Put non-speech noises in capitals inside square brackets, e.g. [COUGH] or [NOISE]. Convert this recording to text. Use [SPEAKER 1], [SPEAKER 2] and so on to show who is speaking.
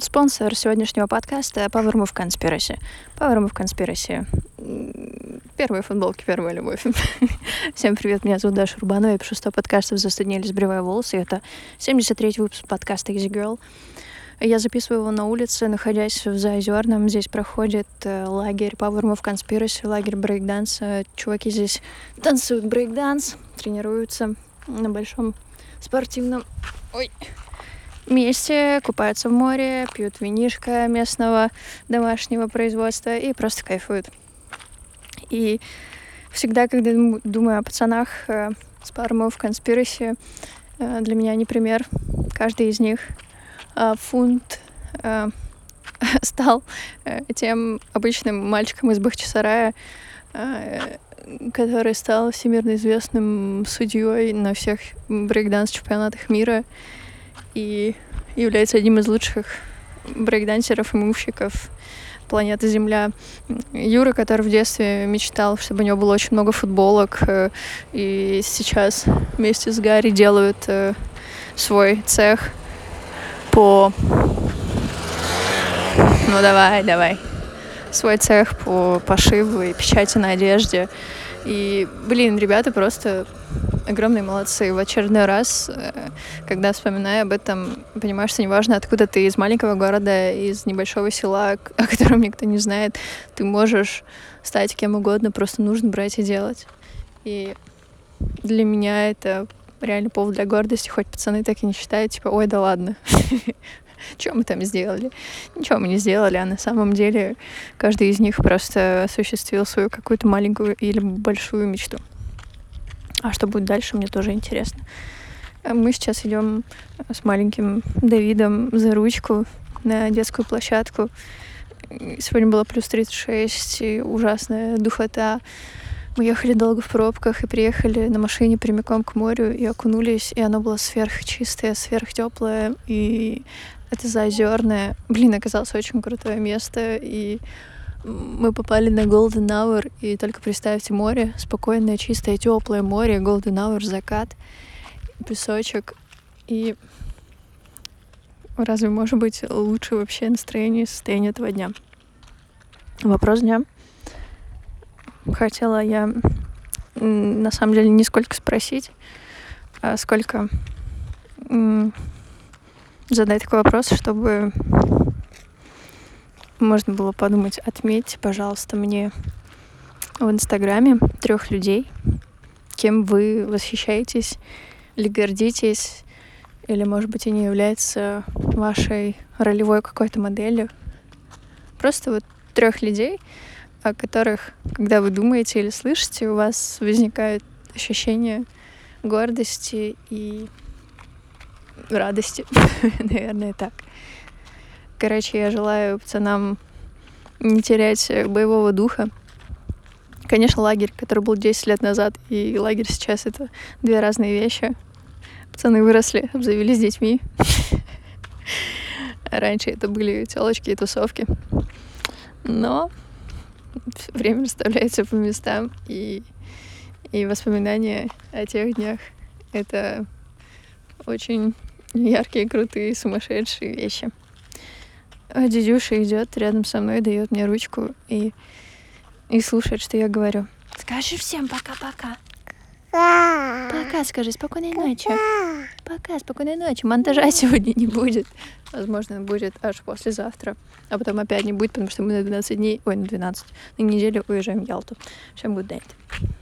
[SPEAKER 1] Спонсор сегодняшнего подкаста — Power Move Conspiracy. Power Move Conspiracy. Первые футболки, первая любовь. [LAUGHS] Всем привет, меня зовут Даша Рубанова, я пишу 100 подкастов «Застуднили, сбривая волосы». Это 73-й выпуск подкаста Easy Girl. Я записываю его на улице, находясь в Заозерном. Здесь проходит э, лагерь Power Move Conspiracy, лагерь брейкданса. Чуваки здесь танцуют брейкданс, тренируются на большом спортивном... Ой, месте, купаются в море, пьют винишко местного домашнего производства и просто кайфуют. И всегда, когда думаю о пацанах э, с Пармов Conspiracy, э, для меня они пример. Каждый из них э, фунт э, [LAUGHS] стал э, тем обычным мальчиком из Бахчисарая, э, который стал всемирно известным судьей на всех брейкданс-чемпионатах мира и является одним из лучших брейкдансеров и мувщиков планеты Земля. Юра, который в детстве мечтал, чтобы у него было очень много футболок, э, и сейчас вместе с Гарри делают э, свой цех по... Ну давай, давай. Свой цех по пошиву и печати на одежде. И, блин, ребята просто огромные молодцы. В очередной раз, э, когда вспоминаю об этом, понимаешь, что неважно, откуда ты, из маленького города, из небольшого села, [LAUGHS] о котором никто не знает, ты можешь стать кем угодно, просто нужно брать и делать. И для меня это реально повод для гордости, хоть пацаны так и не считают, типа, ой, да ладно, [LAUGHS] что мы там сделали? Ничего мы не сделали, а на самом деле каждый из них просто осуществил свою какую-то маленькую или большую мечту. А что будет дальше, мне тоже интересно. Мы сейчас идем с маленьким Давидом за ручку на детскую площадку. Сегодня было плюс 36, и ужасная духота. Мы ехали долго в пробках и приехали на машине прямиком к морю и окунулись, и оно было сверхчистое, сверхтеплое, и это заозерное. Блин, оказалось очень крутое место, и мы попали на Golden Hour, и только представьте море, спокойное, чистое, теплое море, Golden Hour, закат, песочек, и разве может быть лучше вообще настроение и состояние этого дня? Вопрос дня. Хотела я на самом деле не сколько спросить, а сколько задать такой вопрос, чтобы можно было подумать, отметьте, пожалуйста, мне в Инстаграме трех людей, кем вы восхищаетесь или гордитесь, или, может быть, они являются вашей ролевой какой-то моделью. Просто вот трех людей, о которых, когда вы думаете или слышите, у вас возникает ощущение гордости и радости, [LAUGHS] наверное, так. Короче, я желаю пацанам не терять боевого духа. Конечно, лагерь, который был 10 лет назад, и лагерь сейчас — это две разные вещи. Пацаны выросли, обзавелись детьми. [LAUGHS] Раньше это были телочки и тусовки. Но время расставляется по местам, и, и воспоминания о тех днях — это очень яркие, крутые, сумасшедшие вещи. А дедюша идет рядом со мной, дает мне ручку и, и слушает, что я говорю. Скажи всем пока-пока. Пока, скажи, спокойной ночи. Пока, спокойной ночи. Монтажа сегодня не будет. Возможно, будет аж послезавтра. А потом опять не будет, потому что мы на 12 дней, ой, на 12, на неделю уезжаем в Ялту. Всем good night.